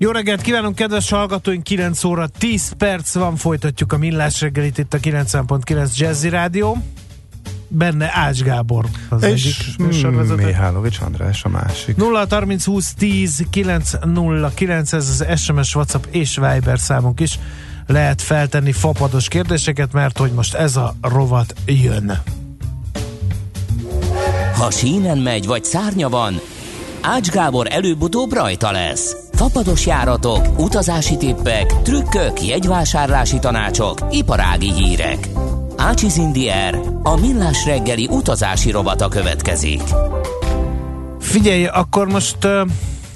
Jó reggelt kívánunk, kedves hallgatóink! 9 óra 10 perc van, folytatjuk a millás reggelit itt a 90.9 Jazzy Rádió. Benne Ács Gábor az és egyik Mihálovics András a másik. 0 30 20 10 9 0 9 ez az SMS, WhatsApp és Viber számunk is. Lehet feltenni fapados kérdéseket, mert hogy most ez a rovat jön. Ha sínen megy, vagy szárnya van, Ács Gábor előbb-utóbb rajta lesz. Fapados járatok, utazási tippek, trükkök, jegyvásárlási tanácsok, iparági hírek. Ácsiz Indier, a millás reggeli utazási rovata következik. Figyelj, akkor most uh,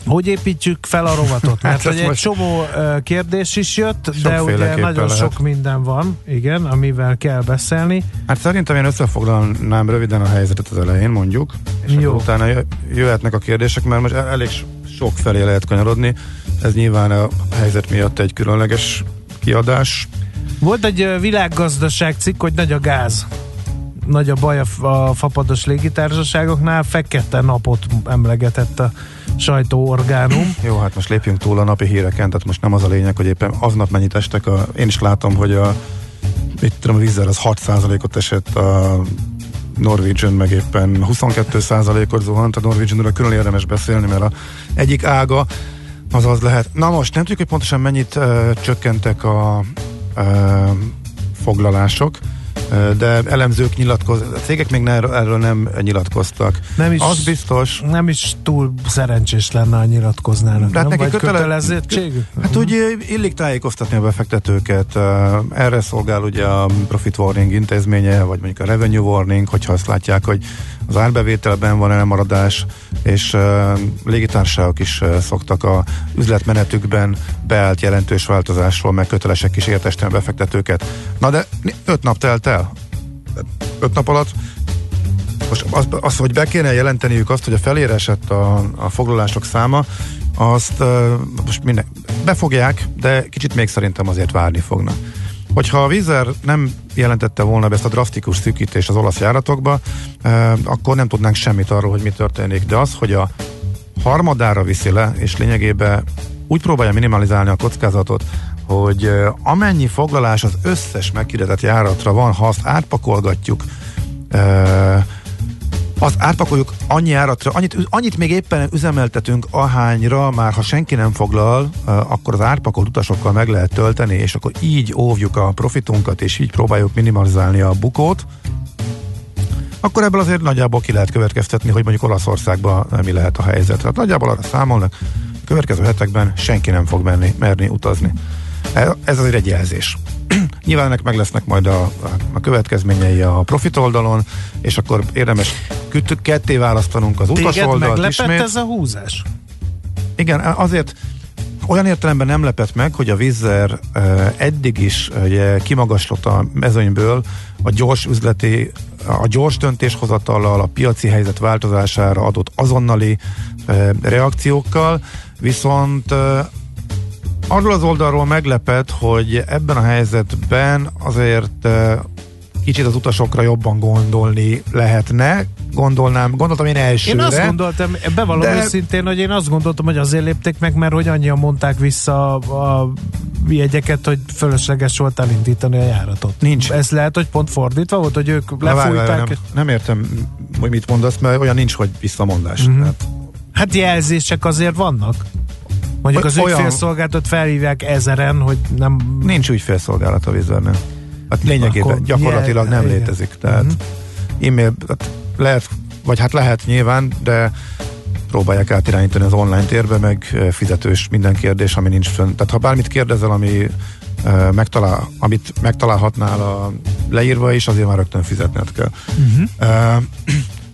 hogy építjük fel a rovatot? Mert hát hogy egy csomó uh, kérdés is jött, de ugye nagyon lehet. sok minden van, igen, amivel kell beszélni. Hát szerintem én összefoglalnám röviden a helyzetet az elején, mondjuk, és Jó. utána jöhetnek a kérdések, mert most elég sok felé lehet kanyarodni. Ez nyilván a helyzet miatt egy különleges kiadás. Volt egy világgazdaság cikk, hogy nagy a gáz. Nagy a baj a, a fapados légitársaságoknál. Fekete napot emlegetett a sajtóorgánum. Jó, hát most lépjünk túl a napi híreken, tehát most nem az a lényeg, hogy éppen aznap mennyit estek. A, én is látom, hogy a itt tudom, a vízzel az 6%-ot esett a Norwegian meg éppen 22%-ot zuhant a Norwegianról, külön érdemes beszélni, mert a egyik ága az az lehet. Na most nem tudjuk, hogy pontosan mennyit uh, csökkentek a uh, foglalások, de elemzők nyilatkoznak, a cégek még ne, erről nem nyilatkoztak. Nem is, az biztos. Nem is túl szerencsés lenne, ha nyilatkoznának. De hát neki kötele, kötelezettség? Hát úgy illik tájékoztatni a befektetőket. Erre szolgál ugye a Profit Warning intézménye, vagy mondjuk a Revenue Warning, hogyha azt látják, hogy az árbevételben van elmaradás, és légitársaságok is szoktak a üzletmenetükben beállt jelentős változásról, meg kötelesek is a befektetőket. Na de öt nap telt el. Öt nap alatt most az, az, hogy be kéne jelenteniük azt, hogy a felére esett a, a foglalások száma, azt uh, most minden, befogják, de kicsit még szerintem azért várni fognak. Hogyha a vízer nem jelentette volna be ezt a drasztikus szűkítést az olasz járatokba, akkor nem tudnánk semmit arról, hogy mi történik. De az, hogy a harmadára viszi le, és lényegében úgy próbálja minimalizálni a kockázatot, hogy amennyi foglalás az összes meghirdetett járatra van, ha azt átpakolgatjuk azt átpakoljuk annyi áratra, annyit, annyit még éppen üzemeltetünk ahányra, már ha senki nem foglal, akkor az árpakolt utasokkal meg lehet tölteni, és akkor így óvjuk a profitunkat, és így próbáljuk minimalizálni a bukót, akkor ebből azért nagyjából ki lehet következtetni, hogy mondjuk Olaszországban mi lehet a helyzet. Tehát nagyjából arra számolnak, következő hetekben senki nem fog menni, merni utazni. Ez azért egy jelzés. Nyilván ennek meg lesznek majd a, a következményei a profit oldalon, és akkor érdemes ketté választanunk az utas Téged oldalt meglepett ismét. ez a húzás? Igen, azért olyan értelemben nem lepett meg, hogy a Vizzer uh, eddig is uh, kimagaslott a mezőnyből a gyors üzleti, a gyors döntéshozatallal, a piaci helyzet változására adott azonnali uh, reakciókkal, viszont uh, arról az oldalról meglepett, hogy ebben a helyzetben azért kicsit az utasokra jobban gondolni lehetne. Gondolnám, gondoltam én elsőre. Én azt gondoltam, bevallom de... őszintén, hogy én azt gondoltam, hogy azért lépték meg, mert hogy annyian mondták vissza a, jegyeket, hogy fölösleges volt elindítani a járatot. Nincs. Ez lehet, hogy pont fordítva volt, hogy ők lefújták. Nem, nem értem, hogy mit mondasz, mert olyan nincs, hogy visszamondás. Mm-hmm. Hát, hát jelzések azért vannak. Mondjuk az olyan... ügyfélszolgálatot felhívják ezeren, hogy nem... Nincs ügyfélszolgálat a vizernél. Hát lényegében Akkor gyakorlatilag nem igen. létezik. Tehát uh-huh. e-mail, hát lehet, vagy hát lehet nyilván, de próbálják átirányítani az online térbe, meg fizetős minden kérdés, ami nincs fönn. Tehát ha bármit kérdezel, ami uh, megtalál, amit megtalálhatnál a leírva is, azért már rögtön fizetned kell. Uh-huh. Uh,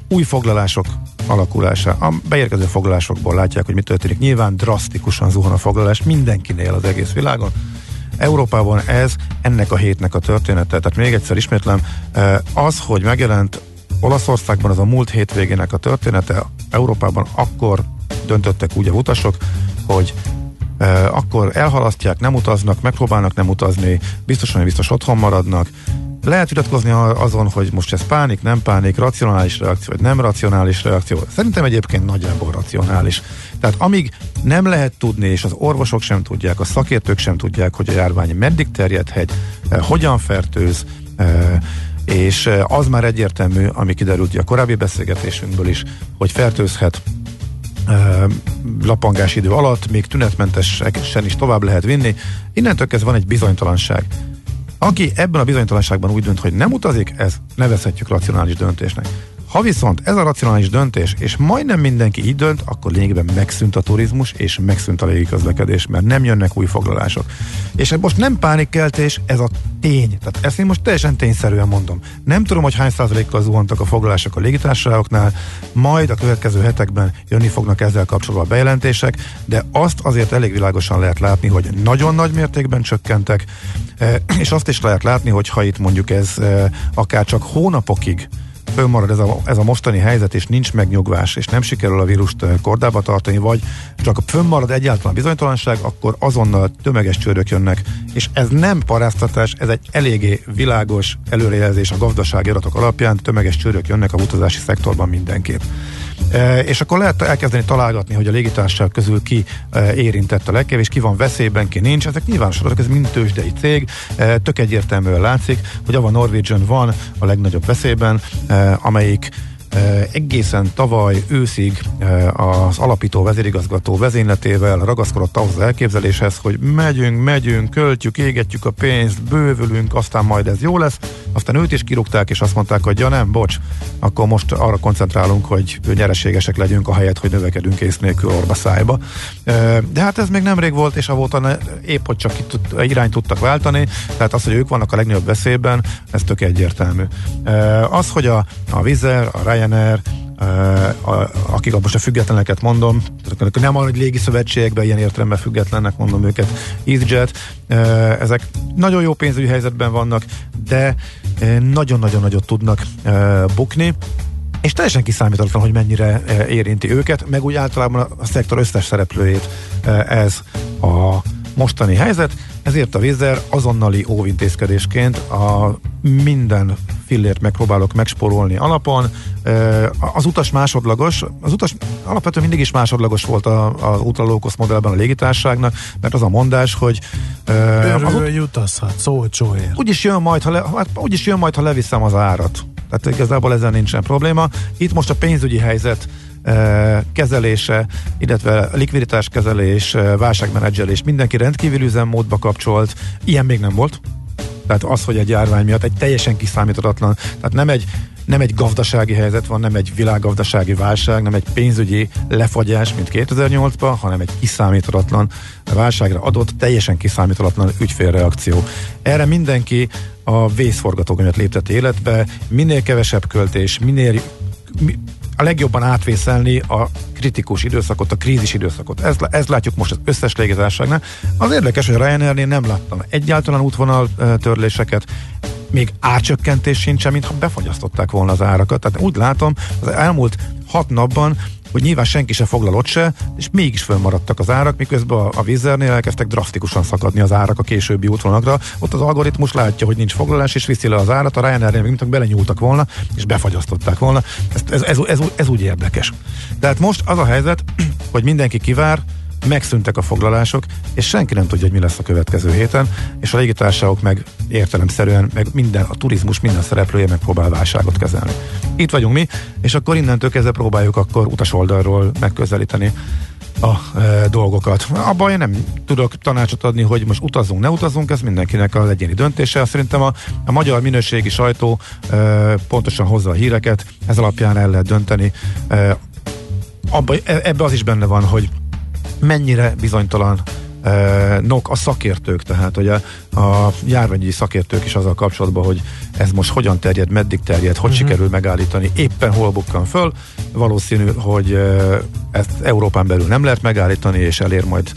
új foglalások alakulása. A beérkező foglalásokból látják, hogy mi történik. Nyilván drasztikusan zuhan a foglalás mindenkinél az egész világon. Európában ez ennek a hétnek a története. Tehát még egyszer ismétlem, az, hogy megjelent Olaszországban az a múlt hétvégének a története, Európában akkor döntöttek úgy a utasok, hogy akkor elhalasztják, nem utaznak, megpróbálnak nem utazni, biztosan, hogy biztos otthon maradnak. Lehet vitatkozni azon, hogy most ez pánik, nem pánik, racionális reakció, vagy nem racionális reakció. Szerintem egyébként nagyjából racionális. Tehát amíg nem lehet tudni, és az orvosok sem tudják, a szakértők sem tudják, hogy a járvány meddig terjedhet, hogyan fertőz, és az már egyértelmű, ami kiderült a korábbi beszélgetésünkből is, hogy fertőzhet lapangás idő alatt, még tünetmentesen is tovább lehet vinni. Innentől kezdve van egy bizonytalanság. Aki ebben a bizonytalanságban úgy dönt, hogy nem utazik, ez nevezhetjük racionális döntésnek. Ha viszont ez a racionális döntés, és majdnem mindenki így dönt, akkor lényegében megszűnt a turizmus, és megszűnt a légiközlekedés, mert nem jönnek új foglalások. És ez most nem pánikkeltés, ez a tény. Tehát ezt én most teljesen tényszerűen mondom. Nem tudom, hogy hány százalékkal zuhantak a foglalások a légitársaságoknál, majd a következő hetekben jönni fognak ezzel kapcsolatban bejelentések, de azt azért elég világosan lehet látni, hogy nagyon nagy mértékben csökkentek, eh, és azt is lehet látni, hogy ha itt mondjuk ez eh, akár csak hónapokig fönnmarad ez a, ez a mostani helyzet, és nincs megnyugvás, és nem sikerül a vírust kordába tartani, vagy csak fönnmarad egyáltalán bizonytalanság, akkor azonnal tömeges csődök jönnek, és ez nem paráztatás, ez egy eléggé világos előrejelzés a gazdasági adatok alapján, tömeges csődök jönnek a utazási szektorban mindenképp. És akkor lehet elkezdeni találgatni, hogy a légitársaság közül ki e, érintett a legkevés, ki van veszélyben, ki nincs. Ezek nyilvános adatok, ez mind tőzsdei cég. Tök egyértelműen látszik, hogy a Norwegian van a legnagyobb veszélyben, amelyik egészen tavaly őszig az alapító vezérigazgató vezényletével ragaszkodott ahhoz az elképzeléshez, hogy megyünk, megyünk, költjük, égetjük a pénzt, bővülünk, aztán majd ez jó lesz. Aztán őt is kirúgták, és azt mondták, hogy ja nem, bocs, akkor most arra koncentrálunk, hogy nyereségesek legyünk, ahelyett, hogy növekedünk ész nélkül orba szájba. De hát ez még nemrég volt, és avóta épp, hogy csak itt irányt tudtak váltani, tehát az, hogy ők vannak a legnagyobb veszélyben, ez tök egyértelmű. Az, hogy a, a Vizer, a Ryanair, akik most a függetleneket mondom, nem arra, hogy légi szövetségekben ilyen értelemben függetlennek mondom őket, EasyJet, ezek nagyon jó pénzügyi helyzetben vannak, de nagyon-nagyon nagyot tudnak bukni, és teljesen kiszámítatlan, hogy mennyire érinti őket, meg úgy általában a szektor összes szereplőjét ez a mostani helyzet, ezért a Vizer azonnali óvintézkedésként a minden fillért megpróbálok megsporolni alapon. Az utas másodlagos, az utas alapvetően mindig is másodlagos volt az utalókosz modellben a légitárságnak, mert az a mondás, hogy Örülő ut- jutaszhat, szócsóért. Úgyis jön majd, ha le, hát úgyis jön majd, ha leviszem az árat. Tehát igazából ezzel nincsen probléma. Itt most a pénzügyi helyzet kezelése, illetve likviditás kezelés, válságmenedzselés mindenki rendkívül üzemmódba kapcsolt. Ilyen még nem volt. Tehát az, hogy egy járvány miatt egy teljesen kiszámíthatatlan, tehát nem egy, nem egy gazdasági helyzet van, nem egy világgazdasági válság, nem egy pénzügyi lefagyás, mint 2008-ban, hanem egy kiszámíthatatlan válságra adott, teljesen kiszámíthatatlan ügyfélreakció. Erre mindenki a vészforgatókönyvet léptett életbe, minél kevesebb költés, minél a legjobban átvészelni a kritikus időszakot, a krízis időszakot. Ez, ez látjuk most az összes légitársaságnál. Az érdekes, hogy Ryanairnél nem láttam egyáltalán útvonal törléseket, még árcsökkentés sincsen, mintha befagyasztották volna az árakat. Tehát úgy látom, az elmúlt hat napban hogy nyilván senki se ott se, és mégis fönnmaradtak az árak, miközben a, a vízernél elkezdtek drasztikusan szakadni az árak a későbbi útvonalakra. Ott az algoritmus látja, hogy nincs foglalás, és viszi le az árat, a Ryanairnél mint belenyúltak volna, és befagyasztották volna. Ez, ez, ez, ez, ez úgy érdekes. Tehát most az a helyzet, hogy mindenki kivár, megszűntek a foglalások, és senki nem tudja, hogy mi lesz a következő héten, és a légitársaságok meg értelemszerűen, meg minden, a turizmus minden szereplője megpróbál válságot kezelni. Itt vagyunk mi, és akkor innentől kezdve próbáljuk akkor utas oldalról megközelíteni a e, dolgokat. Abban én nem tudok tanácsot adni, hogy most utazunk, ne utazunk, ez mindenkinek az egyéni döntése. Szerintem a, a magyar minőségi sajtó e, pontosan hozza a híreket, ez alapján el lehet dönteni. E, abba, e, ebbe az is benne van, hogy mennyire bizonytalan nok a szakértők, tehát hogy a, a járványi szakértők is azzal kapcsolatban, hogy ez most hogyan terjed, meddig terjed, hogy uh-huh. sikerül megállítani, éppen hol bukkan föl. Valószínű, hogy ezt Európán belül nem lehet megállítani, és elér majd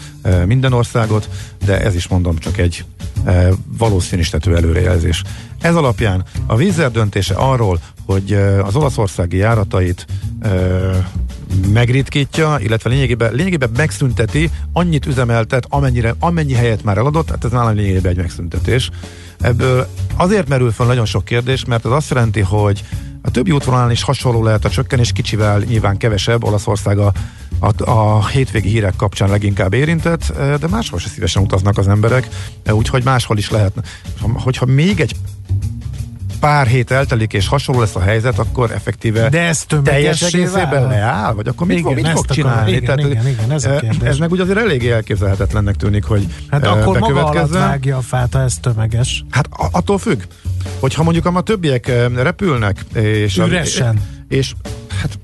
minden országot, de ez is mondom csak egy valószínűsítető előrejelzés. Ez alapján a vízzer döntése arról, hogy az olaszországi járatait megritkítja, illetve lényegében, lényegében megszünteti, annyit üzemeltet, amennyire, amennyi helyet már eladott, hát ez nálam lényegében egy megszüntetés. Ebből azért merül fel nagyon sok kérdés, mert ez azt jelenti, hogy a többi útvonalán is hasonló lehet a csökkenés, kicsivel nyilván kevesebb, Olaszország a, a, a hétvégi hírek kapcsán leginkább érintett, de máshol se szívesen utaznak az emberek, úgyhogy máshol is lehet. Hogyha még egy pár hét eltelik és hasonló lesz a helyzet, akkor effektíve De ez teljes egészében leáll? Vagy akkor mit, igen, mit fog csinálni? Igen, Tehát, igen, igen, ez, a kérdés. ez meg ugye azért eléggé elképzelhetetlennek tűnik, hogy Hát akkor maga alatt vágja a fát, ha ez tömeges. Hát attól függ, hogyha mondjuk a többiek repülnek, és, Üresen. A, és hát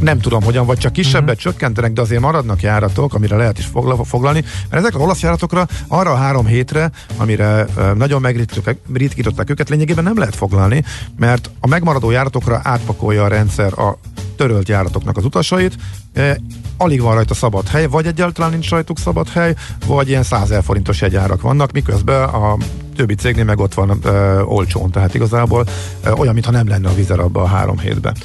nem tudom hogyan, vagy csak kisebbet uh-huh. csökkentenek, de azért maradnak járatok, amire lehet is foglalni, mert ezek az olasz járatokra arra a három hétre, amire nagyon megritkították őket, lényegében nem lehet foglalni, mert a megmaradó járatokra átpakolja a rendszer a törölt járatoknak az utasait, alig van rajta szabad hely, vagy egyáltalán nincs rajtuk szabad hely, vagy ilyen 100 forintos jegyárak vannak, miközben a többi cégnél meg ott van ö, olcsón, tehát igazából ö, olyan, mintha nem lenne a vizer abban a három hétben.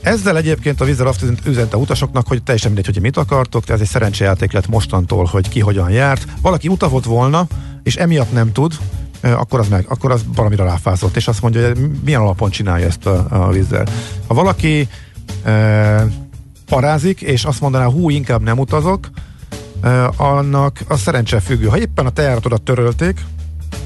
Ezzel egyébként a Vizer azt üzente utasoknak, hogy teljesen mindegy, hogy mit akartok, de ez egy szerencsejáték lett mostantól, hogy ki hogyan járt. Valaki utavott volna, és emiatt nem tud, akkor az meg, akkor az valamire ráfázott, és azt mondja, hogy milyen alapon csinálja ezt a, a vízzel. Ha valaki e, parázik, és azt mondaná, hú, inkább nem utazok, e, annak a szerencse függő. Ha éppen a tejáratodat törölték,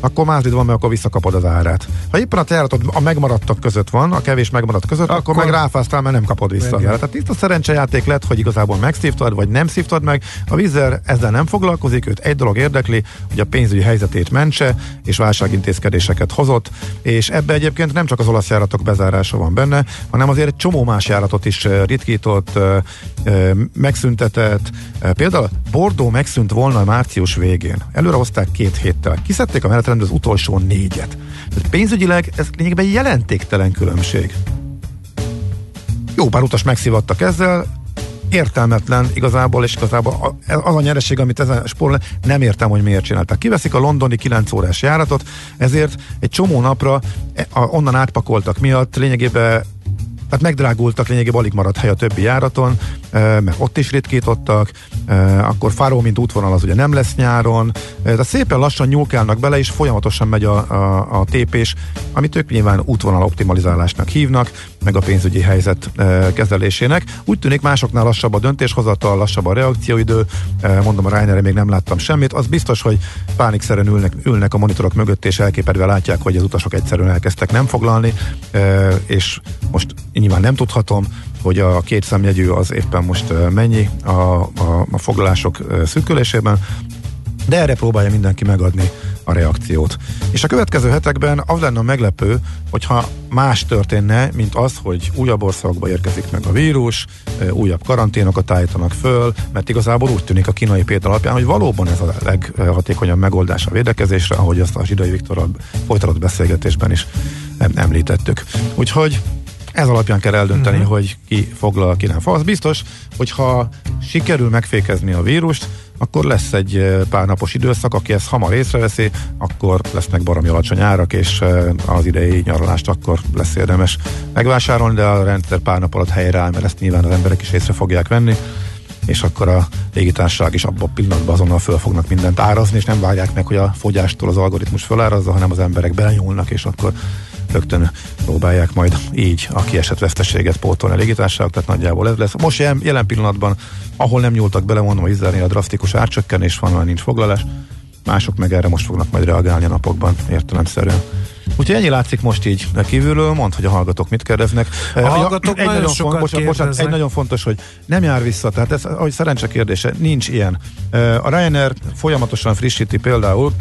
akkor mázlid van, mert akkor visszakapod az árát. Ha éppen a tejáratod a megmaradtak között van, a kevés megmaradt között, akkor, akkor meg ráfáztál, mert nem kapod vissza az árát. Tehát itt a szerencsejáték lett, hogy igazából megszívtad, vagy nem szívtad meg. A vízzel ezzel nem foglalkozik, őt egy dolog érdekli, hogy a pénzügyi helyzetét mentse, és válságintézkedéseket hozott, és ebbe egyébként nem csak az olasz járatok bezárása van benne, hanem azért egy csomó más járatot is ritkított, megszüntetett. Például Bordó megszűnt volna március végén. Előre hozták két héttel. Kiszedték a menetrendben az utolsó négyet. Tehát pénzügyileg ez lényegében jelentéktelen különbség. Jó pár utas megszivattak ezzel, értelmetlen igazából, és igazából az a nyereség, amit ezen spórol, nem értem, hogy miért csinálták. Kiveszik a londoni 9 órás járatot, ezért egy csomó napra e, onnan átpakoltak miatt lényegében tehát megdrágultak, lényegében alig maradt hely a többi járaton, mert ott is ritkítottak, akkor Fáró, mint útvonal az ugye nem lesz nyáron, de szépen lassan nyúlkálnak bele, és folyamatosan megy a, a, a tépés, amit ők nyilván útvonal optimalizálásnak hívnak, meg a pénzügyi helyzet kezelésének. Úgy tűnik másoknál lassabb a döntéshozatal, lassabb a reakcióidő, mondom a Ryanair még nem láttam semmit, az biztos, hogy pánikszerűen ülnek, ülnek a monitorok mögött, és elképedve látják, hogy az utasok egyszerűen elkezdtek nem foglalni, és most nyilván nem tudhatom, hogy a két számjegyű az éppen most mennyi a, a, a foglalások szűkülésében, de erre próbálja mindenki megadni a reakciót. És a következő hetekben az lenne a meglepő, hogyha más történne, mint az, hogy újabb országokba érkezik meg a vírus, újabb karanténokat állítanak föl, mert igazából úgy tűnik a kínai példa alapján, hogy valóban ez a leghatékonyabb megoldás a védekezésre, ahogy azt a Zsidai Viktorral folytatott beszélgetésben is említettük. Úgyhogy ez alapján kell eldönteni, uh-huh. hogy ki foglal, ki nem. Az biztos, hogyha sikerül megfékezni a vírust, akkor lesz egy eh, pár napos időszak, aki ezt hamar észreveszi, akkor lesznek baromi alacsony árak, és eh, az idei nyaralást akkor lesz érdemes megvásárolni, de a rendszer pár nap alatt helyreáll, mert ezt nyilván az emberek is észre fogják venni és akkor a légitársaság is abban a pillanatban azonnal föl fognak mindent árazni, és nem várják meg, hogy a fogyástól az algoritmus fölárazza, hanem az emberek belenyúlnak, és akkor rögtön próbálják majd így a kiesett veszteséget pótolni a légitársaságok, tehát nagyjából ez lesz. Most jelen, jelen pillanatban, ahol nem nyúltak bele, mondom, hogy a drasztikus árcsökkenés van, már nincs foglalás, mások meg erre most fognak majd reagálni a napokban értelemszerűen. Úgyhogy ennyi látszik most így kívülről, mond, hogy a hallgatók mit kérdeznek. A hallgatók egy nagyon, nagyon sokat bocsánat, bocsánat, egy nagyon fontos, hogy nem jár vissza, tehát ez, ahogy szerencse kérdése, nincs ilyen. A Ryanair folyamatosan frissíti például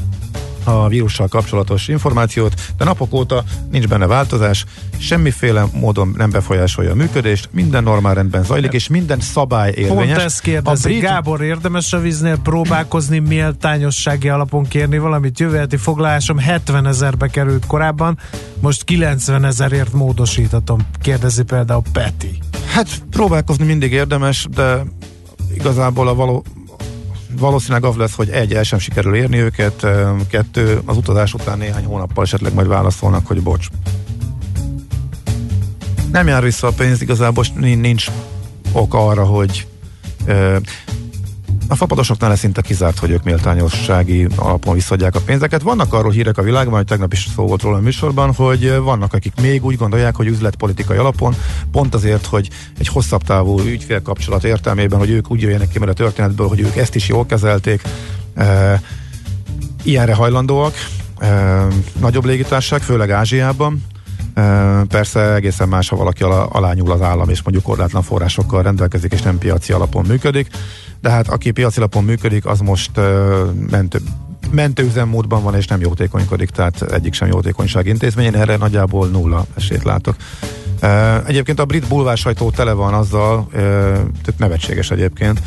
a vírussal kapcsolatos információt, de napok óta nincs benne változás, semmiféle módon nem befolyásolja a működést, minden normál rendben zajlik, és minden szabály érvényes. Pont ezt kérdezi, brit... Gábor, érdemes a víznél próbálkozni méltányossági alapon kérni valamit? Jövő heti foglalásom 70 ezerbe került korábban, most 90 ezerért módosítatom, kérdezi például Peti. Hát próbálkozni mindig érdemes, de igazából a való valószínűleg az lesz, hogy egy, el sem sikerül érni őket, kettő, az utazás után néhány hónappal esetleg majd válaszolnak, hogy bocs. Nem jár vissza a pénz, igazából nincs ok arra, hogy a fapadosoknál szinte kizárt, hogy ők méltányossági alapon visszadják a pénzeket. Vannak arról hírek a világban, hogy tegnap is szó volt róla a műsorban, hogy vannak, akik még úgy gondolják, hogy üzletpolitikai alapon, pont azért, hogy egy hosszabb távú ügyfélkapcsolat értelmében, hogy ők úgy jöjjenek ki mert a történetből, hogy ők ezt is jól kezelték, e, ilyenre hajlandóak, e, nagyobb légitárság, főleg Ázsiában, Persze egészen más, ha valaki alá, alányul az állam, és mondjuk korlátlan forrásokkal rendelkezik, és nem piaci alapon működik. De hát aki piaci alapon működik, az most mentő, mentőüzemmódban van, és nem jótékonykodik, tehát egyik sem jótékonyság intézmény. Én erre nagyjából nulla esélyt látok. Egyébként a brit bulvár sajtó tele van azzal, tehát nevetséges egyébként,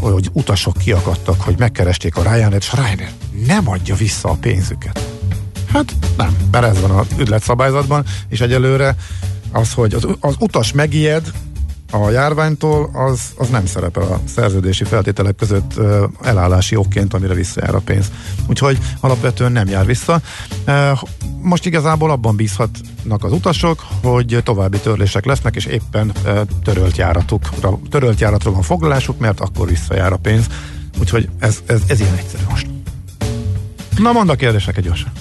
hogy utasok kiakadtak, hogy megkeresték a Ryanair, és Ryanair nem adja vissza a pénzüket. Hát nem, mert ez van az ügyletszabályzatban, és egyelőre az, hogy az, az utas megijed a járványtól, az, az nem szerepel a szerződési feltételek között uh, elállási okként, amire visszajár a pénz. Úgyhogy alapvetően nem jár vissza. Most igazából abban bízhatnak az utasok, hogy további törlések lesznek, és éppen törölt, járatukra, törölt járatra van foglalásuk, mert akkor visszajár a pénz. Úgyhogy ez, ez, ez ilyen egyszerű most. Na mondd a kérdéseket gyorsan.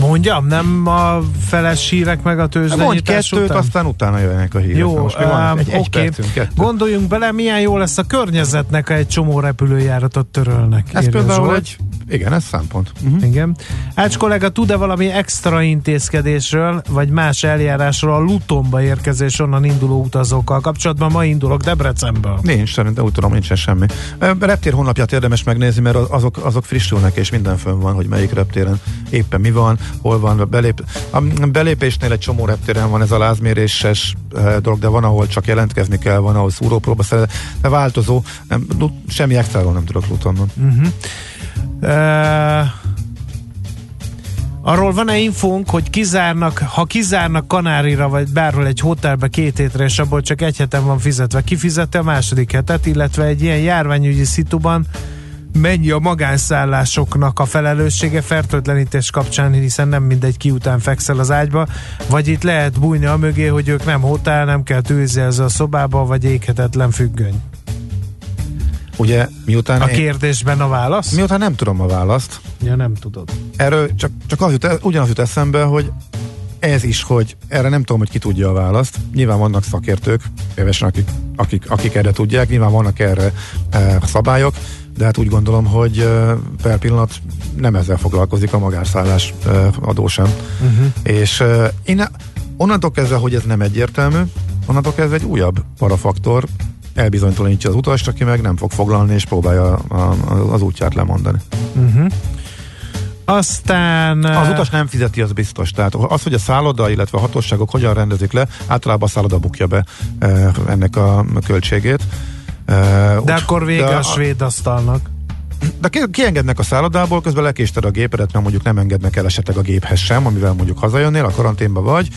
Mondjam, nem a feles hírek meg a tőzsdenyítás Mondj kettőt, után? aztán utána jönnek a hírek. Jó, Most mi van? Egy, egy okay. Gondoljunk bele, milyen jó lesz a környezetnek, ha egy csomó repülőjáratot törölnek. Ez például egy igen, ez szempont. Uh-huh. Igen. Ács kollega, tud-e valami extra intézkedésről, vagy más eljárásról a Lutonba érkezés onnan induló utazókkal kapcsolatban? Ma indulok Debrecenből. Nincs, szerintem úgy tudom, nincsen semmi. Reptér honlapját érdemes megnézni, mert azok, azok frissülnek, és minden fönn van, hogy melyik reptéren éppen mi van, hol van. Belép, a belépésnél egy csomó reptéren van ez a lázméréses dolog, de van, ahol csak jelentkezni kell, van, ahol szúrópróba szeret, de változó. Nem, semmi extra nem tudok Lutonban. Uh-huh. Uh, arról van-e infónk, hogy kizárnak, ha kizárnak Kanárira, vagy bárhol egy hotelbe két hétre, és abból csak egy heten van fizetve, kifizette a második hetet, illetve egy ilyen járványügyi szituban mennyi a magánszállásoknak a felelőssége fertőtlenítés kapcsán, hiszen nem mindegy ki után fekszel az ágyba, vagy itt lehet bújni a mögé, hogy ők nem hotel, nem kell tűzelni a szobába, vagy éghetetlen függöny. Ugye, miután... A kérdésben a válasz? Miután nem tudom a választ. Ja, nem tudod. Erről csak, csak az jut, ugyanaz jut eszembe, hogy ez is, hogy erre nem tudom, hogy ki tudja a választ. Nyilván vannak szakértők, évesen, akik, akik, akik erre tudják, nyilván vannak erre e, szabályok, de hát úgy gondolom, hogy e, per pillanat nem ezzel foglalkozik a magárszállás e, adó sem. Uh-huh. És e, én onnantól kezdve, hogy ez nem egyértelmű, onnantól kezdve egy újabb parafaktor, elbizonytalanítja az utast, aki meg nem fog foglalni, és próbálja az útját lemondani. Uh-huh. Aztán... Az utas nem fizeti, az biztos. Tehát az, hogy a szálloda, illetve a hatóságok hogyan rendezik le, általában a szálloda bukja be ennek a költségét. De úgy, akkor vége de a svéd asztalnak. De kiengednek a szállodából, közben lekésted a gépedet, mert mondjuk nem engednek el esetleg a géphez sem, amivel mondjuk hazajönnél, a karanténba vagy,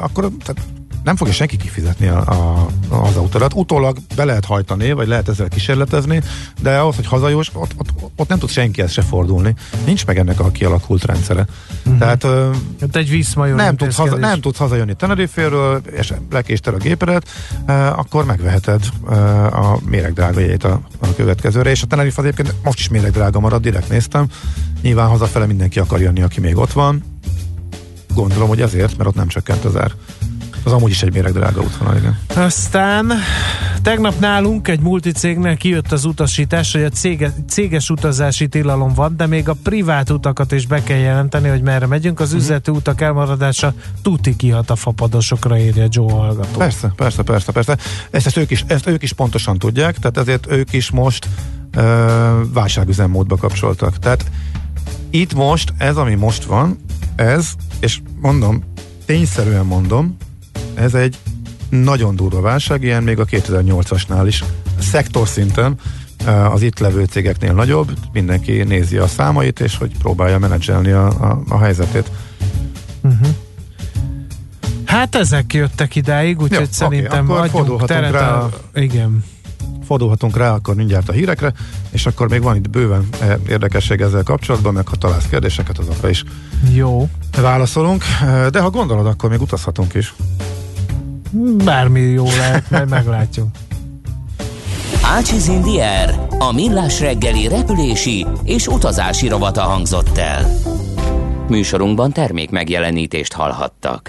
akkor tehát nem fogja senki kifizetni a, a, az autódat. Utólag be lehet hajtani, vagy lehet ezzel kísérletezni, de ahhoz, hogy hazajós, ott, ott, ott nem tud senki ezt se fordulni. Nincs meg ennek a kialakult rendszere. Uh-huh. Tehát hát egy vízmajor nem, tudsz haza, nem tudsz hazajönni Teneriféről, és lekéstel a gépedet, akkor megveheted a méregdrága a, a következőre, és a Tenerife az egyébként most is méregdrága marad, direkt néztem. Nyilván hazafele mindenki akar jönni, aki még ott van. Gondolom, hogy ezért, mert ott nem csökkent az ár. Az amúgy is egy méreg drága útvonal, igen. Aztán tegnap nálunk egy multicégnél kijött az utasítás, hogy a cége, céges utazási tilalom van, de még a privát utakat is be kell jelenteni, hogy merre megyünk. Az uh-huh. üzleti utak elmaradása tuti kihat a fapadosokra, írja Joe hallgató. Persze, persze, persze, persze. Ezt, ezt, ők, is, ezt ők is pontosan tudják, tehát ezért ők is most ö, válságüzemmódba kapcsoltak. Tehát itt most, ez ami most van, ez, és mondom, tényszerűen mondom, ez egy nagyon durva válság, ilyen még a 2008-asnál is. Szektor szinten eh, az itt levő cégeknél nagyobb, mindenki nézi a számait, és hogy próbálja menedzselni a, a, a helyzetét. Uh-huh. Hát ezek jöttek idáig, úgyhogy szerintem okay, adjunk teret rá. A, igen. fordulhatunk rá akkor mindjárt a hírekre, és akkor még van itt bőven eh, érdekesség ezzel kapcsolatban, meg ha találsz kérdéseket, azokra is Jó. válaszolunk, eh, de ha gondolod, akkor még utazhatunk is. Bármi jó lehet, majd meglátjuk. Ácsiz Indier, a millás reggeli repülési és utazási rovata hangzott el. Műsorunkban termék megjelenítést hallhattak.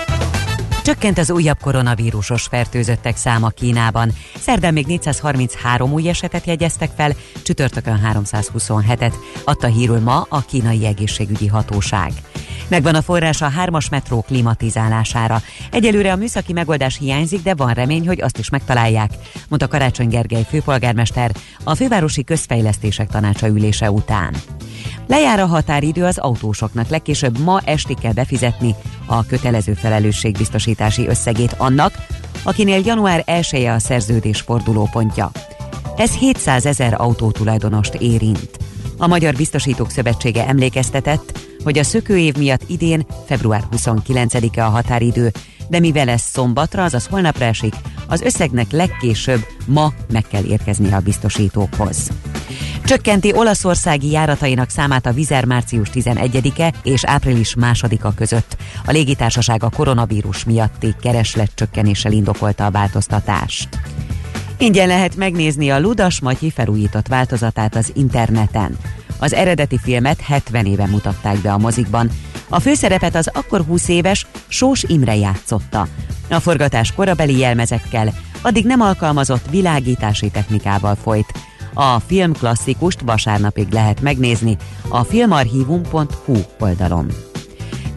Csökkent az újabb koronavírusos fertőzöttek száma Kínában. Szerdán még 433 új esetet jegyeztek fel, csütörtökön 327-et, adta hírül ma a kínai egészségügyi hatóság. Megvan a forrás a hármas metró klimatizálására. Egyelőre a műszaki megoldás hiányzik, de van remény, hogy azt is megtalálják, mondta Karácsony Gergely főpolgármester a fővárosi közfejlesztések tanácsa ülése után. Lejár a határidő az autósoknak, legkésőbb ma esti kell befizetni a kötelező felelősségbiztosítási összegét annak, akinél január 1 -e a szerződés fordulópontja. Ez 700 ezer autótulajdonost érint. A Magyar Biztosítók Szövetsége emlékeztetett, hogy a szökőév miatt idén február 29-e a határidő, de mivel ez szombatra, azaz holnapra esik, az összegnek legkésőbb ma meg kell érkezni a biztosítókhoz. Csökkenti olaszországi járatainak számát a Vizer március 11-e és április 2-a között. A légitársaság a koronavírus miatti keresletcsökkenéssel indokolta a változtatást. Ingyen lehet megnézni a Ludas Matyi felújított változatát az interneten. Az eredeti filmet 70 éve mutatták be a mozikban. A főszerepet az akkor 20 éves Sós Imre játszotta. A forgatás korabeli jelmezekkel, addig nem alkalmazott világítási technikával folyt. A film klasszikust vasárnapig lehet megnézni a filmarchívum.hu oldalon.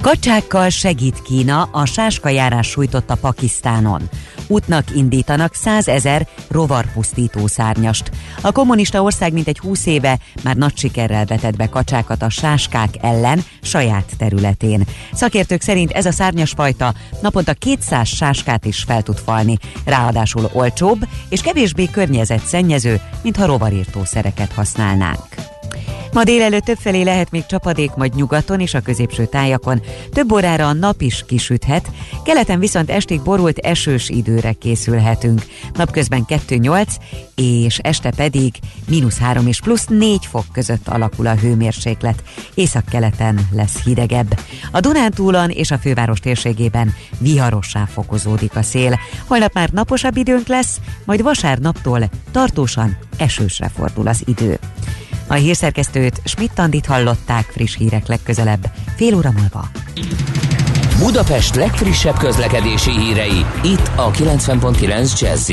Kacsákkal segít Kína a sáskajárás sújtotta Pakisztánon. Útnak indítanak 100 ezer rovarpusztító szárnyast. A kommunista ország mintegy 20 éve már nagy sikerrel vetett be kacsákat a sáskák ellen saját területén. Szakértők szerint ez a szárnyasfajta naponta 200 sáskát is fel tud falni, ráadásul olcsóbb és kevésbé környezetszennyező, mintha rovarírtószereket használnánk. Ma délelőtt többfelé lehet még csapadék, majd nyugaton és a középső tájakon. Több órára a nap is kisüthet, keleten viszont estig borult esős időre készülhetünk. Napközben 2-8, és este pedig mínusz 3 és plusz 4 fok között alakul a hőmérséklet. Északkeleten lesz hidegebb. A Dunántúlon és a főváros térségében viharossá fokozódik a szél. Holnap már naposabb időnk lesz, majd vasárnaptól tartósan esősre fordul az idő. A hírszerkesztőt Schmidt-Tandit hallották friss hírek legközelebb, fél óra múlva. Budapest legfrissebb közlekedési hírei, itt a 90.9 jazz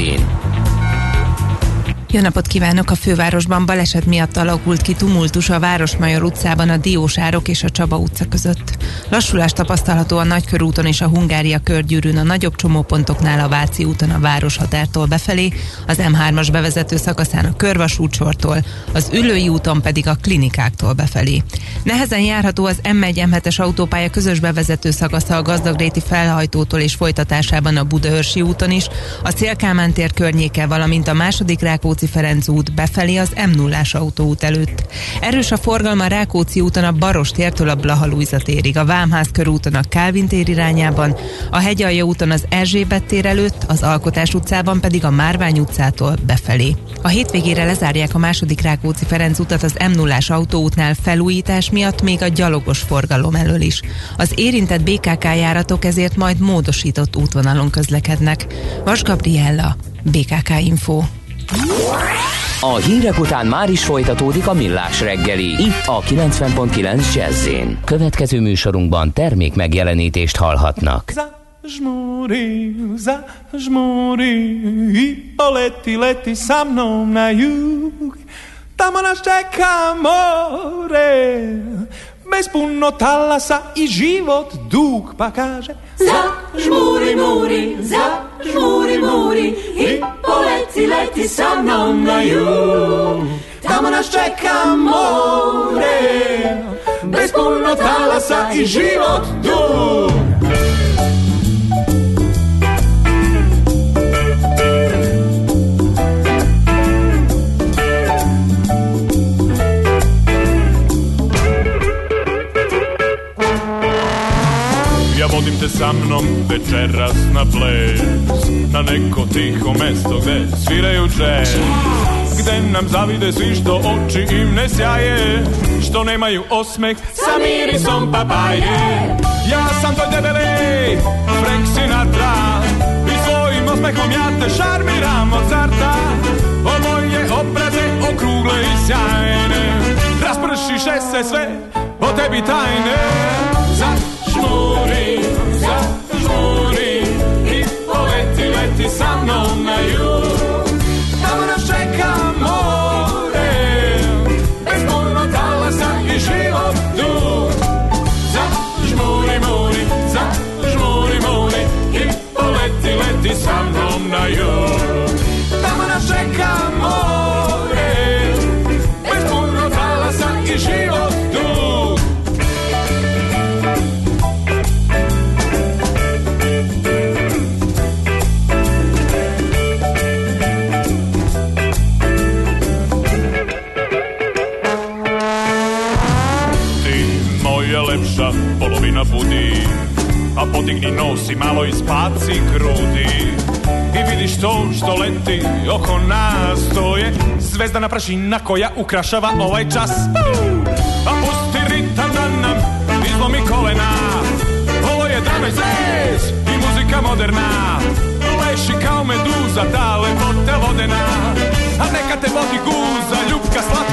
jó napot kívánok! A fővárosban baleset miatt alakult ki tumultus a Városmajor utcában a Diósárok és a Csaba utca között. Lassulás tapasztalható a Nagykörúton és a Hungária körgyűrűn a nagyobb csomópontoknál a Váci úton a városhatártól befelé, az M3-as bevezető szakaszán a Körvasútsortól, az Ülői úton pedig a klinikáktól befelé. Nehezen járható az M1 M7-es autópálya közös bevezető szakasza a Gazdagréti felhajtótól és folytatásában a Budaörsi úton is, a Szélkámán tér környéke, valamint a második Rákóczi Rákóczi-Ferenc út befelé az m 0 autóút előtt. Erős a forgalma Rákóczi úton a Baros tértől a Blaha térig, a Vámház körúton a Kálvin tér irányában, a Hegyalja úton az Erzsébet tér előtt, az Alkotás utcában pedig a Márvány utcától befelé. A hétvégére lezárják a második Rákóczi Ferenc utat az m 0 autóútnál felújítás miatt még a gyalogos forgalom elől is. Az érintett BKK járatok ezért majd módosított útvonalon közlekednek. Vas Gabriella, BKK Info. A hírek után már is folytatódik a millás reggeli. Itt a 90.9 jazz Következő műsorunkban termék megjelenítést hallhatnak. zažmúri, i poleti, leti sa mnou na jug. Tam nás čeká more, bez puno talasa i život dug, pa kaže Zažmúri, múri, zažmúri, múri, i poleti, leti sa mnou na jug. Tam nás čeká more, bez puno talasa i život dug. Večeras na ples Na neko tiho mesto gde sviraju džez. Gde nam zavide svi što oči im ne sjaje Što nemaju osmeh sa mirisom papaje. Ja sam tvoj debeli Frank Sinatra I svojim osmehom ja te šarmiram od zarta O moje obraze okrugle i sjajne Raspršiše se sve o tebi tajne. Zažmuri, sa mnom na jug. Tamo nas čeka more. Bez puno talasa i život dug. Zažmuri, muri, zažmuri, muri I poleti, leti sa mnom na jug podigni nos i malo ispaci grudi. I vidiš to što leti oko nas To je zvezdana prašina koja ukrašava ovaj čas. A pusti ritam da nam izlomi kolena. Ovo je and bass i muzika moderna. Leši kao meduza, ta lepota vodena. A neka te vodi guza, ljubka slatkim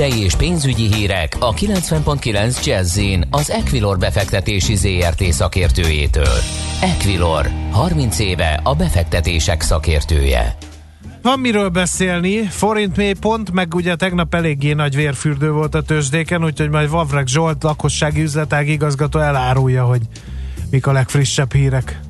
Tőzsdei és pénzügyi hírek a 90.9 jazz az Equilor befektetési ZRT szakértőjétől. Equilor, 30 éve a befektetések szakértője. Van miről beszélni, forint mélypont, meg ugye tegnap eléggé nagy vérfürdő volt a tőzsdéken, úgyhogy majd Vavreg Zsolt, lakossági üzletág igazgató elárulja, hogy mik a legfrissebb hírek.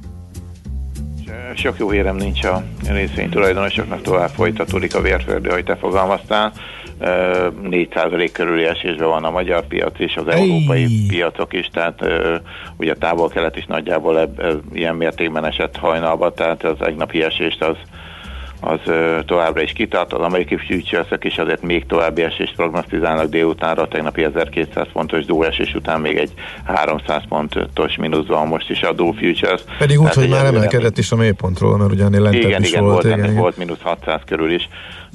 Sok jó hírem nincs a részvénytulajdonosoknak, tovább folytatódik a vérfördő, ahogy te fogalmaztál. Ö, 4% körüli esésben van a magyar piac és az Ej! európai piacok is, tehát ugye a távol-kelet is nagyjából ebb, ö, ilyen mértékben esett hajnalba, tehát az egnapi esést az az továbbra is kitart, az amerikai futures is azért még további esést prognosztizálnak délutánra, a tegnapi 1200 pontos dóesés után még egy 300 pontos mínusz van most is a Dow Futures. Pedig úgy, Tehát hogy már emelkedett is a mélypontról, mert ugye ennél lentebb igen, is igen, volt. volt, igen, ennek igen. volt mínusz 600 körül is,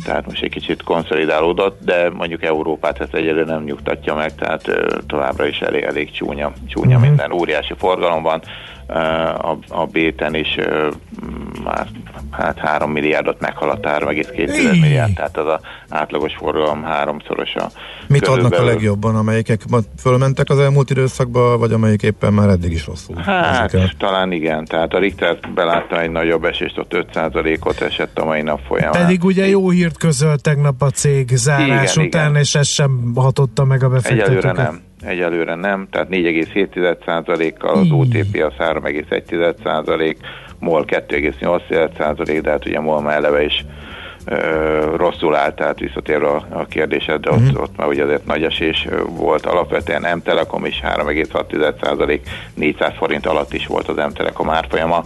tehát most egy kicsit konszolidálódott, de mondjuk Európát ez egyelőre nem nyugtatja meg, tehát továbbra is elég, elég csúnya, csúnya Mhm. minden. Óriási forgalom van, a, a béten is már hát 3 milliárdot meghaladt 3,2 milliárd, tehát az a átlagos forgalom háromszoros a Mit adnak a körülbelül. legjobban, amelyikek fölmentek az elmúlt időszakba, vagy amelyik éppen már eddig is rosszul? Hát, Ezek el- talán igen, tehát a Richter beláttam egy nagyobb esést, ott 5%-ot esett a mai nap folyamán. Pedig ugye jó hírt közölt tegnap a cég zárás Igen, után, igen. és ez sem hatotta meg a befektetőket. Egyelőre nem. Egyelőre nem, tehát 4,7%-kal az. OTP az 3,1%, MOL 2,8%, de hát ugye MOL már eleve is rosszul állt, tehát visszatérve a, a kérdésedre, ott, mm. ott már ugye azért nagy esés volt alapvetően M-Telekom is 3,6 400 forint alatt is volt az M-Telekom árfolyama.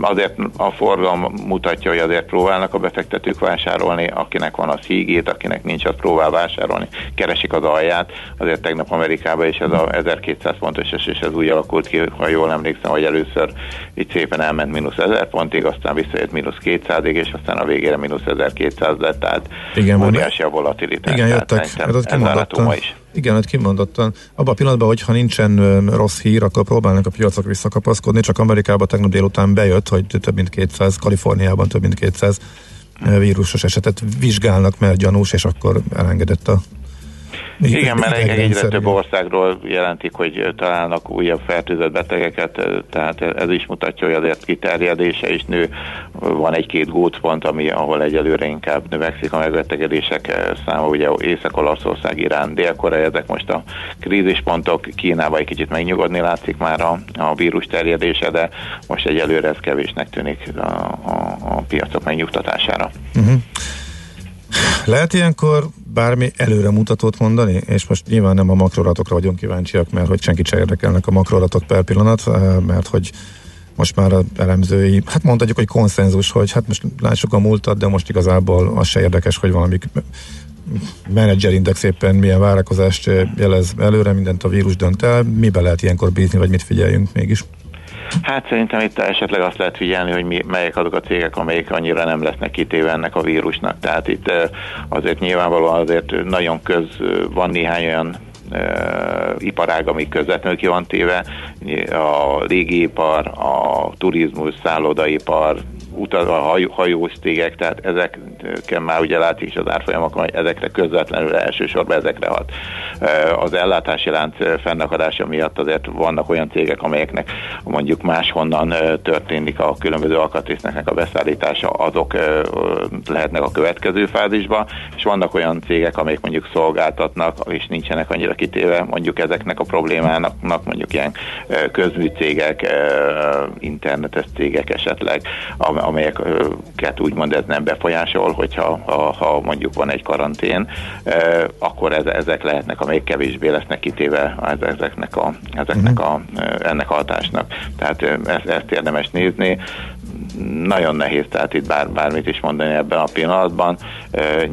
Azért a forgalom mutatja, hogy azért próbálnak a befektetők vásárolni, akinek van az hígét, akinek nincs, az próbál vásárolni, keresik az alját. Azért tegnap Amerikában is ez a 1200 pontos esés, ez úgy alakult ki, ha jól emlékszem, hogy először itt szépen elment mínusz 1000 pontig, aztán visszajött mínusz 200-ig, és aztán a végére mínusz 1200 lett, tehát igen, óriási a volatilitás. Igen, jöttek, hát ott kimondottan, is. Igen, ott kimondottan. Abban a pillanatban, hogyha nincsen rossz hír, akkor próbálnak a piacok visszakapaszkodni, csak Amerikában tegnap délután bejött, hogy több mint 200, Kaliforniában több mint 200 vírusos esetet vizsgálnak, mert gyanús, és akkor elengedett a igen, mert egyre egyre több országról jelentik, hogy találnak újabb fertőzött betegeket, tehát ez is mutatja, hogy azért kiterjedése is nő. Van egy-két gótpont, ami, ahol egyelőre inkább növekszik a megbetegedések száma, ugye Észak-Olaszország, Irán, Dél-Korea, ezek most a krízispontok, Kínában egy kicsit megnyugodni látszik már a, a vírus terjedése, de most egyelőre ez kevésnek tűnik a, a, a piacok megnyugtatására. Uh-huh. Lehet ilyenkor bármi előremutatót mondani? És most nyilván nem a makroratokra vagyunk kíváncsiak, mert hogy senkit se érdekelnek a makroratok per pillanat, eh, mert hogy most már a elemzői, hát mondhatjuk, hogy konszenzus, hogy hát most lássuk a múltat, de most igazából az se érdekes, hogy valami menedzserindex éppen milyen várakozást jelez előre, mindent a vírus dönt el, mibe lehet ilyenkor bízni, vagy mit figyeljünk mégis? Hát szerintem itt esetleg azt lehet figyelni, hogy mi, melyek azok a cégek, amelyek annyira nem lesznek kitéve ennek a vírusnak. Tehát itt azért nyilvánvalóan azért nagyon köz van néhány olyan iparág, ami közvetlenül ki van téve, a légipar, a turizmus, szállodaipar, utaz, a hajó, hajós cégek, tehát ezeken már ugye látszik is az árfolyamokon, hogy ezekre közvetlenül elsősorban ezekre hat. Az ellátási lánc fennakadása miatt azért vannak olyan cégek, amelyeknek mondjuk máshonnan történik a különböző alkatrésznek a beszállítása, azok lehetnek a következő fázisban, és vannak olyan cégek, amelyek mondjuk szolgáltatnak, és nincsenek annyira kitéve mondjuk ezeknek a problémának, mondjuk ilyen közműcégek, internetes cégek esetleg, amelyeket úgymond ez nem befolyásol, hogyha ha, ha mondjuk van egy karantén, akkor ez, ezek lehetnek, amelyek kevésbé lesznek kitéve ezeknek a, ezeknek a, ennek a hatásnak. Tehát ezt, ezt érdemes nézni nagyon nehéz tehát itt bár, bármit is mondani ebben a pillanatban.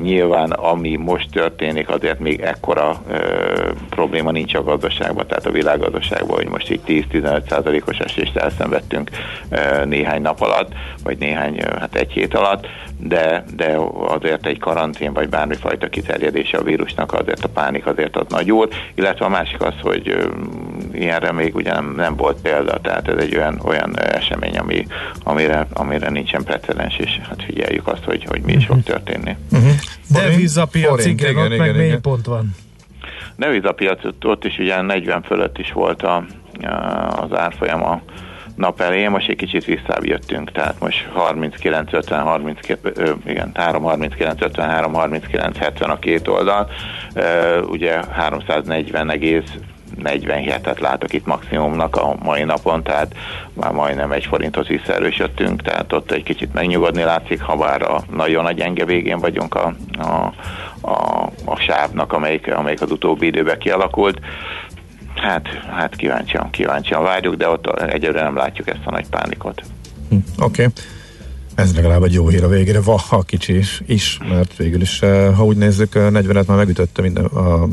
Nyilván ami most történik, azért még ekkora probléma nincs a gazdaságban, tehát a világgazdaságban, hogy most így 10-15 százalékos esést elszenvedtünk néhány nap alatt, vagy néhány, hát egy hét alatt, de, de azért egy karantén, vagy bármifajta kiterjedése a vírusnak, azért a pánik azért az nagy úr, illetve a másik az, hogy ilyenre még ugye nem, nem volt példa, tehát ez egy olyan, olyan esemény, ami, amire, amire nincsen precedens, és hát figyeljük azt, hogy, hogy mi is fog mhm. történni. Uh-huh. Devizapiac, igen, igen, ott meg mély pont van. Devizapiac, ott is ugye 40 fölött is volt a, az árfolyam a nap elején, most egy kicsit visszább jöttünk, tehát most 39, 50, 30, igen, 3, 39, 53, 39, 70 a két oldal, ugye 340 egész 47-et látok itt maximumnak a mai napon, tehát már majdnem egy forintot visszaerősödtünk, tehát ott egy kicsit megnyugodni látszik, ha bár a nagyon nagy gyenge végén vagyunk a, a, a, a sávnak, amelyik, amelyik az utóbbi időben kialakult. Hát, hát kíváncsian, kíváncsian várjuk, de ott egyelőre nem látjuk ezt a nagy pánikot. Hm, Oké. Okay. Ez legalább egy jó hír a végére, ha kicsi is, is, mert végül is, eh, ha úgy nézzük, 40-et már megütötte minden a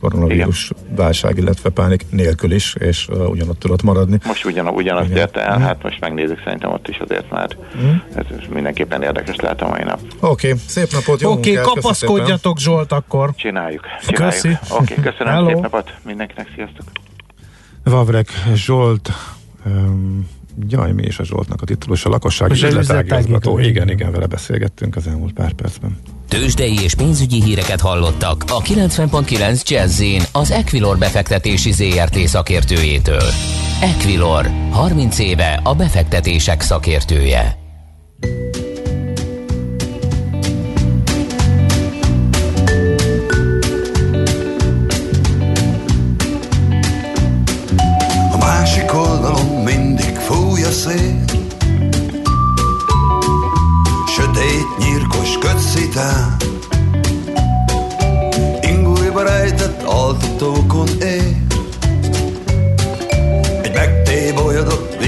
koronavírus Igen. válság, illetve pánik nélkül is, és uh, ugyanott tudott maradni. Most ugyan, ugyanazt érte el, hát most megnézzük, szerintem ott is azért már mm. ez mindenképpen érdekes lehet a mai nap. Oké, okay, szép napot, jó Oké, okay, kapaszkodjatok Zsolt akkor. Csináljuk, csináljuk. Köszi. Oké, okay, köszönöm, Hello. szép napot mindenkinek, sziasztok. Vavrek Zsolt, um, Jaj, mi is a Zsoltnak a titulus, a lakosság üzletágazgató. Igen, igen, vele beszélgettünk az elmúlt pár percben. Tőzsdei és pénzügyi híreket hallottak a 90.9 jazz az Equilor befektetési ZRT szakértőjétől. Equilor, 30 éve a befektetések szakértője.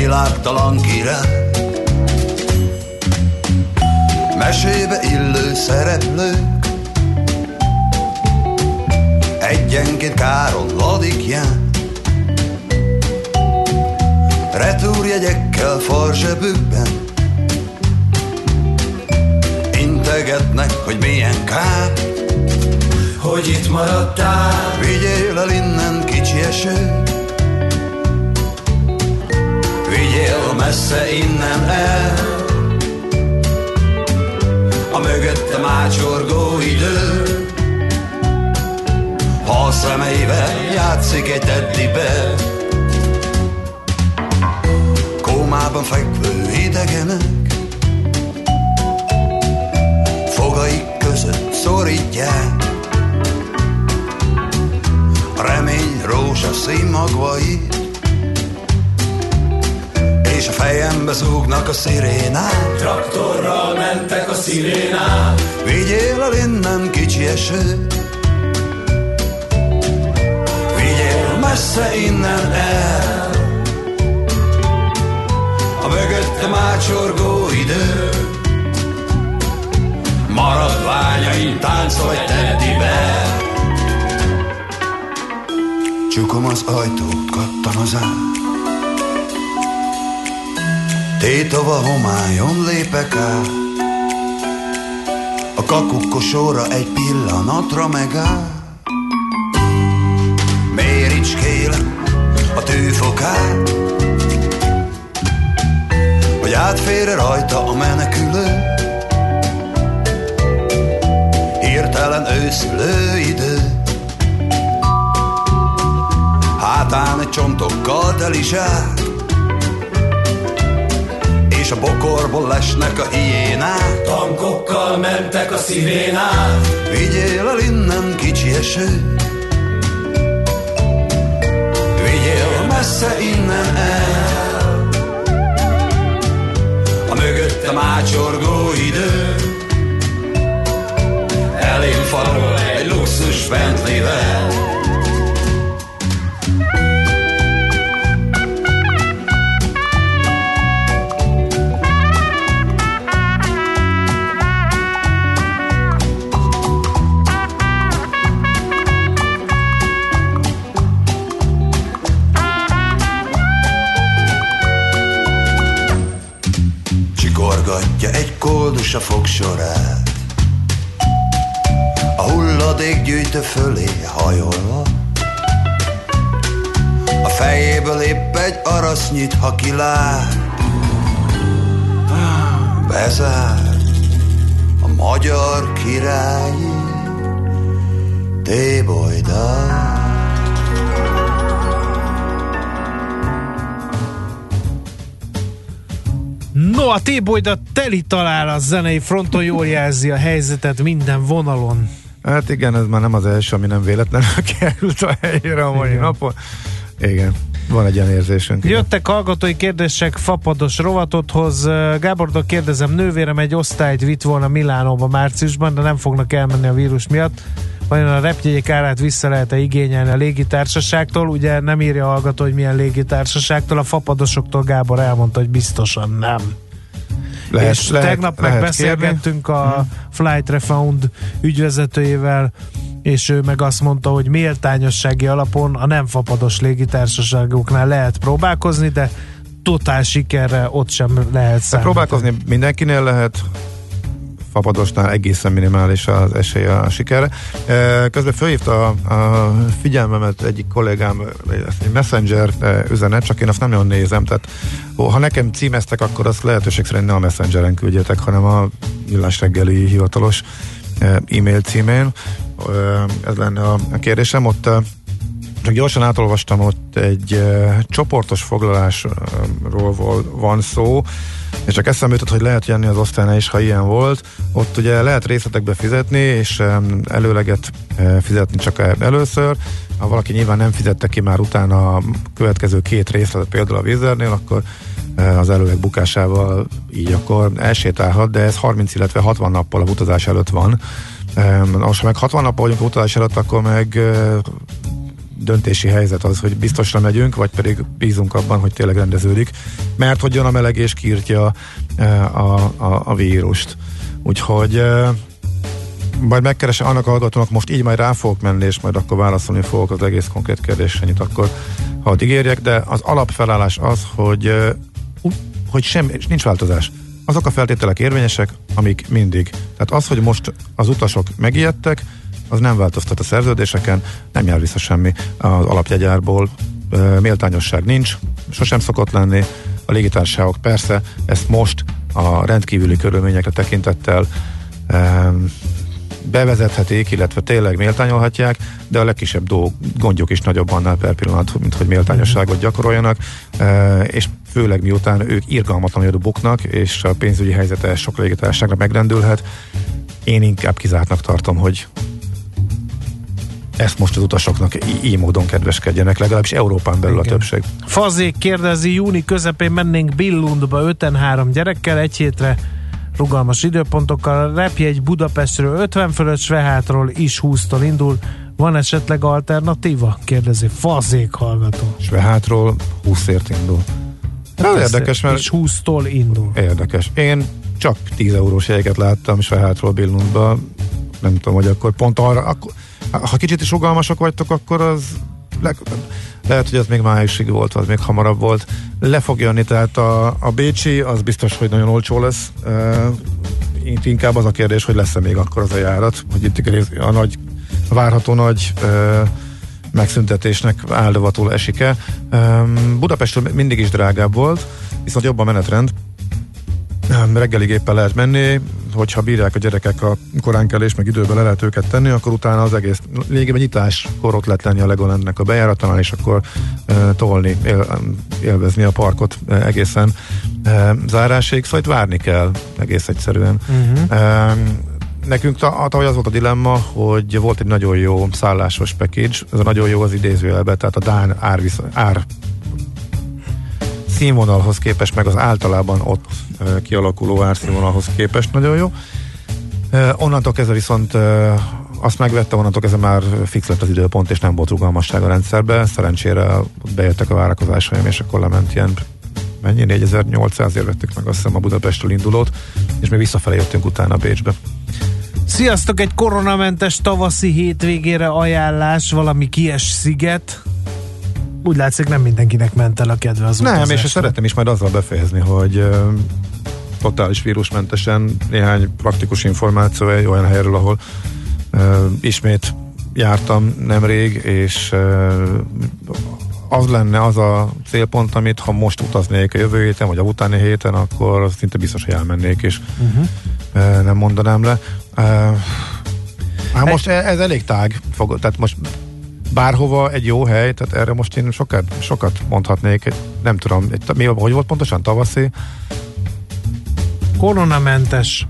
Családtalan király Mesébe illő szereplők Egyenként káron ladikján Retúrjegyekkel farzsebükben. Integetnek, hogy milyen kár. Hogy itt maradtál. Vigyél el innen kicsi eső Vigyél messze innen el. A mögöttem ácsorgó idő. Ha szemeivel játszik egy teddibe Kómában fekvő idegenek Fogaik között szorítják. A remény rózsaszín magvait és a fejembe zúgnak a szirénák. Traktorral mentek a szirénák. Vigyél el innen kicsi eső. Vigyél messze innen el. A mögöttem ácsorgó idő. Maradványaim táncolj teddibe Csukom az ajtót, kattan az át Tétova homályon lépek át. A kakukkosóra egy pillanatra megáll. Méricskélem a tűfokát Hogy átfér rajta a menekülő. Hirtelen őszülő idő Hátán egy csontokkal teli zsák és a bokorból lesnek a hiénák. Tankokkal mentek a szirénák. Vigyél el innen kicsi eső, vigyél messze innen el. A mögöttem ácsorgó idő, elém farol egy luxus Bentley-vel. Koldus a fogsorát. A hulladék gyűjtő fölé hajolva A fejéből épp egy arasz nyit, ha kilát. Bezár a magyar királyi Tébolydal No, a T-Boyda teli talál a zenei fronton, jól jelzi a helyzetet minden vonalon. Hát igen, ez már nem az első, ami nem véletlenül került a helyére a mai igen. napon. Igen. Van egy ilyen érzésünk. Jöttek igen. hallgatói kérdések fapados rovatothoz. Gábordok kérdezem, nővérem egy osztályt vitt volna Milánóba márciusban, de nem fognak elmenni a vírus miatt. Vajon a repjegyek árát vissza lehet-e igényelni a légitársaságtól? Ugye nem írja a hallgató, hogy milyen légitársaságtól, a fapadosoktól Gábor elmondta, hogy biztosan nem. Lehet, és lehet, tegnap lehet meg beszélgettünk kérni. a. Flight Refund ügyvezetőjével, és ő meg azt mondta, hogy méltányossági alapon a nem fapados légitársaságoknál lehet próbálkozni, de totál sikerre ott sem lehet számítani. Próbálkozni mindenkinél lehet, fapadosnál egészen minimális az esély a sikerre. Közben felhívta a, a figyelmemet egyik kollégám, egy messenger üzenet, csak én azt nem nagyon nézem, tehát ha nekem címeztek, akkor azt lehetőség szerint ne a messengeren küldjetek, hanem a millás reggeli hivatalos e-mail címén. Ez lenne a kérdésem. Ott csak gyorsan átolvastam, ott egy csoportos foglalásról van szó, és csak eszembe jutott, hogy lehet jönni az osztálynál is, ha ilyen volt. Ott ugye lehet részletekbe fizetni, és előleget e, fizetni csak először. Ha valaki nyilván nem fizette ki már utána a következő két részletet, például a vízernél, akkor az előleg bukásával így akkor elsétálhat, de ez 30, illetve 60 nappal a utazás előtt van. Most, ha meg 60 nappal vagyunk utazás előtt, akkor meg döntési helyzet az, hogy biztosra megyünk, vagy pedig bízunk abban, hogy tényleg rendeződik, mert hogy jön a meleg és kírtja a, a, a vírust. Úgyhogy majd megkeresem annak a hallgatónak, most így majd rá fogok menni, és majd akkor válaszolni fogok az egész konkrét kérdésre, nyit akkor hadd ígérjek, de az alapfelállás az, hogy, hogy sem, nincs változás. Azok a feltételek érvényesek, amik mindig. Tehát az, hogy most az utasok megijedtek, az nem változtat a szerződéseken, nem jár vissza semmi. Az alapjegyárból, méltányosság nincs, sosem szokott lenni, a légitársaságok persze ezt most a rendkívüli körülményekre tekintettel bevezethetik, illetve tényleg méltányolhatják, de a legkisebb dolg, gondjuk is nagyobb annál per pillanat, mint hogy méltányosságot gyakoroljanak, és főleg miután ők irgalmatlanul buknak, és a pénzügyi helyzete sok légitársaságra megrendülhet, én inkább kizártnak tartom, hogy ezt most az utasoknak így módon kedveskedjenek, legalábbis Európán belül Igen. a többség. Fazék kérdezi, júni közepén mennénk Billundba 5-3 gyerekkel egy hétre, rugalmas időpontokkal. Repjegy Budapestről 50 fölött, Svehátról is 20-tól indul. Van esetleg alternatíva? Kérdezi Fazék hallgató. Svehátról 20-ért indul. Hát ez érdekes, mert... És 20-tól indul. Érdekes. Én csak 10 eurós jegyeket láttam Svehátról Billundba. Nem tudom, hogy akkor pont arra... Akkor, ha kicsit is rugalmasok vagytok, akkor az leg, lehet, hogy az még májusig volt, az még hamarabb volt. Le fog jönni, tehát a, a Bécsi az biztos, hogy nagyon olcsó lesz. Uh, inkább az a kérdés, hogy lesz-e még akkor az a járat, hogy itt a nagy, a várható nagy uh, megszüntetésnek áldovatul esik-e. Um, Budapestről mindig is drágább volt, viszont jobb a menetrend. Reggelig éppen lehet menni, hogyha bírják a gyerekek a koránkelés, meg időben le lehet őket tenni, akkor utána az egész lényegében nyitás korot lehet lenni a Legolandnek a bejáratánál, és akkor e, tolni, él, élvezni a parkot e, egészen e, zárásig, szóval itt várni kell egész egyszerűen. Uh-huh. E, nekünk tavaly az volt a dilemma, hogy volt egy nagyon jó szállásos package, ez a nagyon jó az idézőjelben, tehát a Dán ár, ár színvonalhoz képest, meg az általában ott kialakuló árszínvonalhoz képest nagyon jó. Onnantól kezdve viszont azt megvette, onnantól kezdve már fix lett az időpont, és nem volt rugalmasság a rendszerbe. Szerencsére bejöttek a várakozásaim, és akkor lement ilyen mennyi? 4800 ért vettük meg azt hiszem a Budapestről indulót, és még visszafelé jöttünk utána Bécsbe. Sziasztok! Egy koronamentes tavaszi hétvégére ajánlás, valami kies sziget, úgy látszik nem mindenkinek ment el a kedve az Nem, utazásra. és szeretném is majd azzal befejezni, hogy totális vírusmentesen néhány praktikus információ egy olyan helyről, ahol uh, ismét jártam nemrég, és uh, az lenne az a célpont, amit ha most utaznék a jövő héten, vagy a utáni héten, akkor szinte biztos, hogy elmennék, és uh-huh. uh, nem mondanám le. Uh, Hát most ez, ez elég tág, fog, tehát most bárhova egy jó hely, tehát erre most én sokat, sokat mondhatnék, nem tudom, mi, hogy volt pontosan tavaszi? Koronamentes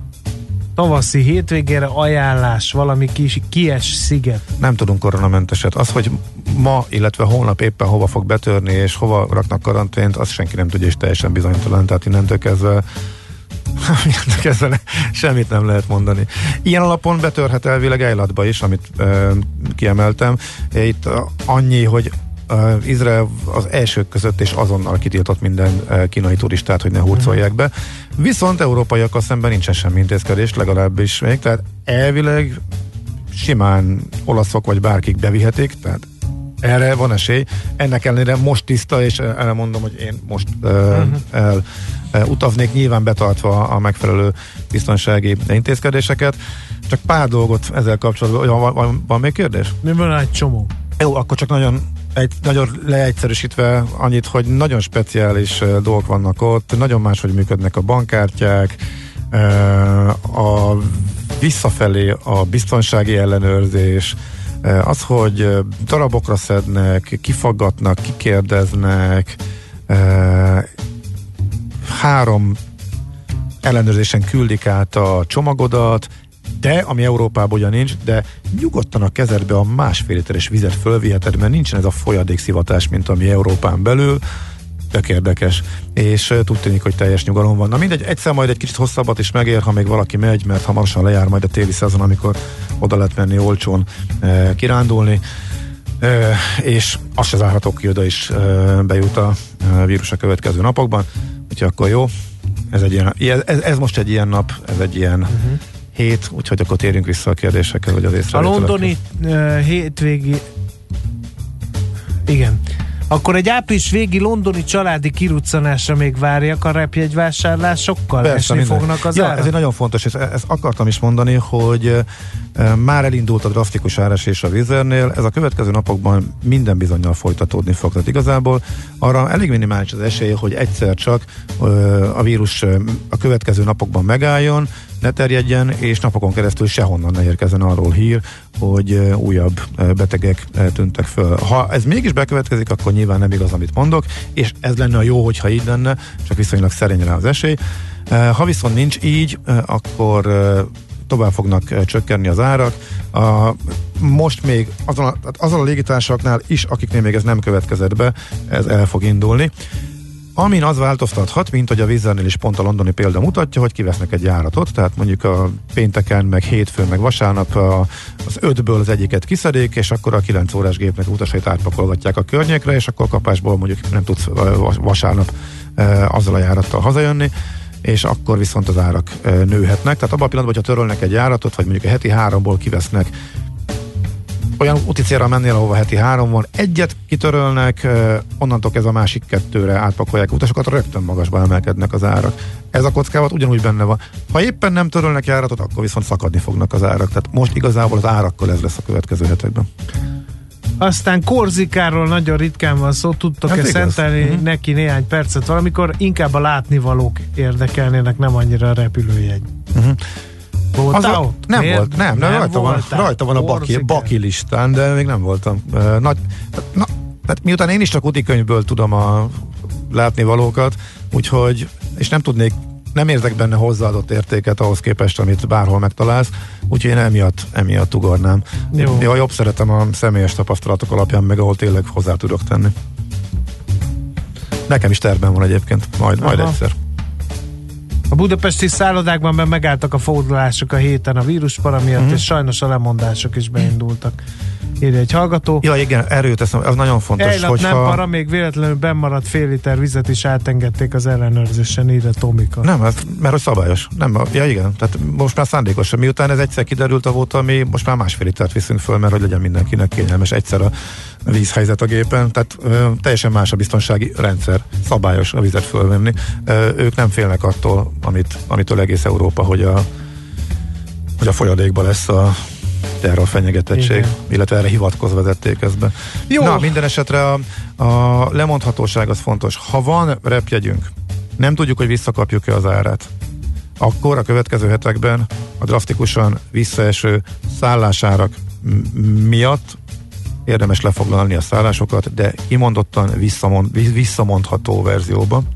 tavaszi hétvégére ajánlás, valami kis kies sziget. Nem tudunk koronamenteset. Az, hogy ma, illetve holnap éppen hova fog betörni, és hova raknak karantént, azt senki nem tudja, és teljesen bizonytalan. Tehát innentől kezdve kezdve semmit nem lehet mondani. Ilyen alapon betörhet elvileg Eilatba is, amit uh, kiemeltem. Itt uh, annyi, hogy uh, Izrael az elsők között és azonnal kitiltott minden uh, kínai turistát, hogy ne hurcolják be. Viszont európaiakkal szemben nincsen semmi intézkedés, legalábbis még, tehát elvileg simán olaszok vagy bárkik bevihetik, tehát erre van esély. Ennek ellenére most tiszta, és erre mondom, hogy én most uh, uh-huh. el uh, utaznék, nyilván betartva a megfelelő biztonsági intézkedéseket. Csak pár dolgot ezzel kapcsolatban. Van, van, van még kérdés? Mi van egy csomó. Jó, akkor csak nagyon egy, nagyon leegyszerűsítve annyit, hogy nagyon speciális uh, dolgok vannak ott, nagyon máshogy működnek a bankkártyák, uh, a visszafelé a biztonsági ellenőrzés, az, hogy darabokra szednek, kifaggatnak, kikérdeznek, három ellenőrzésen küldik át a csomagodat, de, ami Európában ugyan nincs, de nyugodtan a kezedbe a másfél literes vizet fölviheted, mert nincsen ez a folyadékszivatás, mint ami Európán belül, tök érdekes, és úgy tűnik, hogy teljes nyugalom van. Na mindegy, egyszer majd egy kicsit hosszabbat is megér, ha még valaki megy, mert hamarosan lejár majd a téli szezon, amikor oda lehet menni olcsón uh, kirándulni. és azt se zárható ki, oda is bejut a vírus a következő napokban, úgyhogy akkor jó, ez, egy ilyen, ez, ez most egy ilyen nap, ez egy ilyen uh-huh. hét, úgyhogy akkor térjünk vissza a kérdésekkel, vagy az észrevételekkel. A londoni uh, hétvégi igen. Akkor egy április végi londoni családi kiruccanásra még várjak a repjegyvásárlásokkal? Persze, Esni minden. fognak az ja, ez egy nagyon fontos, és ezt akartam is mondani, hogy e, már elindult a drasztikus áresés a vizernél, ez a következő napokban minden bizonyal folytatódni fog. Tehát igazából arra elég minimális az esély, hogy egyszer csak e, a vírus e, a következő napokban megálljon, ne terjedjen, és napokon keresztül sehonnan ne érkezzen arról hír, hogy újabb betegek tűntek föl. Ha ez mégis bekövetkezik, akkor nyilván nem igaz, amit mondok, és ez lenne a jó, hogyha így lenne, csak viszonylag szerény rá az esély. Ha viszont nincs így, akkor tovább fognak csökkenni az árak. A, most még azon a, azon a légitársaknál is, akiknél még ez nem következett be, ez el fog indulni. Amin az változtathat, mint hogy a vízzelnél is pont a londoni példa mutatja, hogy kivesznek egy járatot, tehát mondjuk a pénteken, meg hétfőn, meg vasárnap a, az ötből az egyiket kiszedik, és akkor a 9 órás gépnek utasait átpakolgatják a környékre, és akkor kapásból mondjuk nem tudsz vasárnap azzal a járattal hazajönni és akkor viszont az árak nőhetnek. Tehát abban a pillanatban, hogyha törölnek egy járatot, vagy mondjuk a heti háromból kivesznek olyan úti célra mennél, ahova heti három van, egyet kitörölnek, onnantól ez a másik kettőre átpakolják utasokat, rögtön magasba emelkednek az árak. Ez a kockávat ugyanúgy benne van. Ha éppen nem törölnek járatot, akkor viszont szakadni fognak az árak. Tehát most igazából az árakkal ez lesz a következő hetekben. Aztán Korzikáról nagyon ritkán van szó, tudtok-e szentelni uh-huh. neki néhány percet valamikor, inkább a látnivalók érdekelnének, nem annyira a repülőjegy. Uh-huh. Voltál az ott? Nem Miért? volt, nem, nem, nem rajta, van, rajta van a baki, baki listán, de még nem voltam. Nagy, na, tehát miután én is csak utikönyvből tudom a látni valókat, úgyhogy, és nem tudnék nem érzek benne hozzáadott értéket ahhoz képest, amit bárhol megtalálsz, úgyhogy én emiatt, emiatt ugornám. Jó. Ja, jobb szeretem a személyes tapasztalatok alapján, meg ahol tényleg hozzá tudok tenni. Nekem is terben van egyébként, majd, majd egyszer. A budapesti szállodákban be megálltak a fordulások a héten a víruspara miatt, mm-hmm. és sajnos a lemondások is beindultak. Írja egy hallgató. Ja, igen, erről teszem, az nagyon fontos. Ejlap hogyha... nem para, még véletlenül bemaradt fél liter vizet is átengedték az ellenőrzésen, írja Tomika. Nem, hát, mert hogy szabályos. Nem, ja igen, tehát most már szándékos. Miután ez egyszer kiderült a volt, mi most már másfél litert viszünk föl, mert hogy legyen mindenkinek kényelmes egyszer a vízhelyzet a gépen, tehát ö, teljesen más a biztonsági rendszer, szabályos a vizet fölvenni. Ö, ők nem félnek attól, amit, amitől egész Európa, hogy a, hogy a folyadékba lesz a terror fenyegetettség, Igen. illetve erre hivatkozva vezették ezt be. Jó. Na, minden esetre a, a lemondhatóság az fontos. Ha van repjegyünk, nem tudjuk, hogy visszakapjuk-e az árát, akkor a következő hetekben a drasztikusan visszaeső szállásárak miatt érdemes lefoglalni a szállásokat, de kimondottan visszamond, visszamondható verzióban,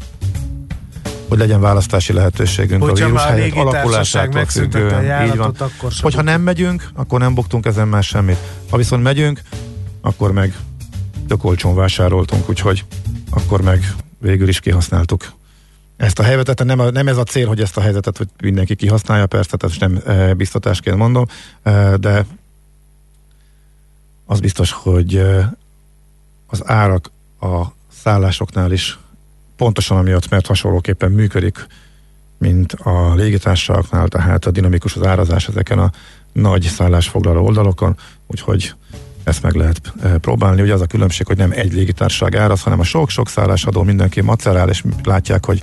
hogy legyen választási lehetőségünk Hogyha a vírus helyett alakulásától függően. Így van. Akkor Hogyha nem megyünk, akkor nem buktunk ezen már semmit. Ha viszont megyünk, akkor meg tök olcsón vásároltunk, úgyhogy akkor meg végül is kihasználtuk ezt a helyzetet. Nem, nem ez a cél, hogy ezt a helyzetet hogy mindenki kihasználja, persze, tehát nem e, biztatásként mondom, e, de az biztos, hogy az árak a szállásoknál is pontosan amiatt, mert hasonlóképpen működik, mint a légitársaságnál, tehát a dinamikus az árazás ezeken a nagy szállásfoglaló oldalokon, úgyhogy ezt meg lehet próbálni. Ugye az a különbség, hogy nem egy légitársaság áraz, hanem a sok-sok szállásadó mindenki macerál, és látják, hogy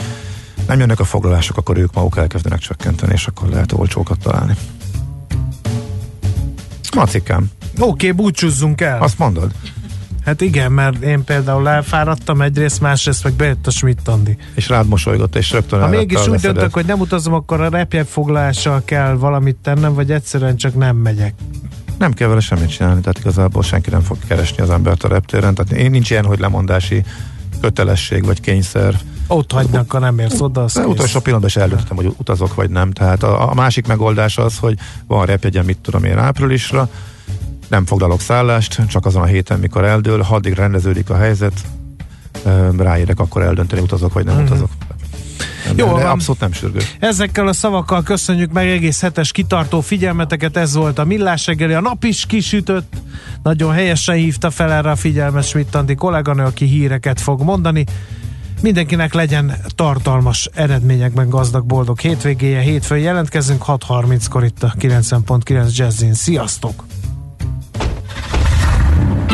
nem jönnek a foglalások, akkor ők maguk elkezdenek csökkenteni, és akkor lehet olcsókat találni. Macikám. Oké, okay, búcsúzzunk el. Azt mondod? Hát igen, mert én például elfáradtam egyrészt, másrészt meg bejött a Schmidt Andi. És rád mosolygott, és rögtön Ha mégis úgy döntök, hogy nem utazom, akkor a repjegyfoglalással kell valamit tennem, vagy egyszerűen csak nem megyek. Nem kell vele semmit csinálni, tehát igazából senki nem fog keresni az embert a reptéren. Tehát én nincs ilyen, hogy lemondási kötelesség vagy kényszer. Ott hagynak, ha nem érsz oda. Az De utolsó pillanatban is eldöntöttem, hogy utazok vagy nem. Tehát a, a másik megoldás az, hogy van repjegyem, mit tudom én áprilisra, nem foglalok szállást, csak azon a héten, mikor eldől, ha addig rendeződik a helyzet, ráérek akkor eldönteni, utazok vagy nem mm-hmm. utazok. Jó, de abszolút nem sürgős. Ezekkel a szavakkal köszönjük meg egész hetes kitartó figyelmeteket, ez volt a Millás reggeli, a nap is kisütött, nagyon helyesen hívta fel erre a figyelmet Smittandi kolléganő, aki híreket fog mondani. Mindenkinek legyen tartalmas eredményekben gazdag, boldog hétvégéje. Hétfőn jelentkezünk 6.30-kor itt a 90.9 Jazzin. Sziasztok!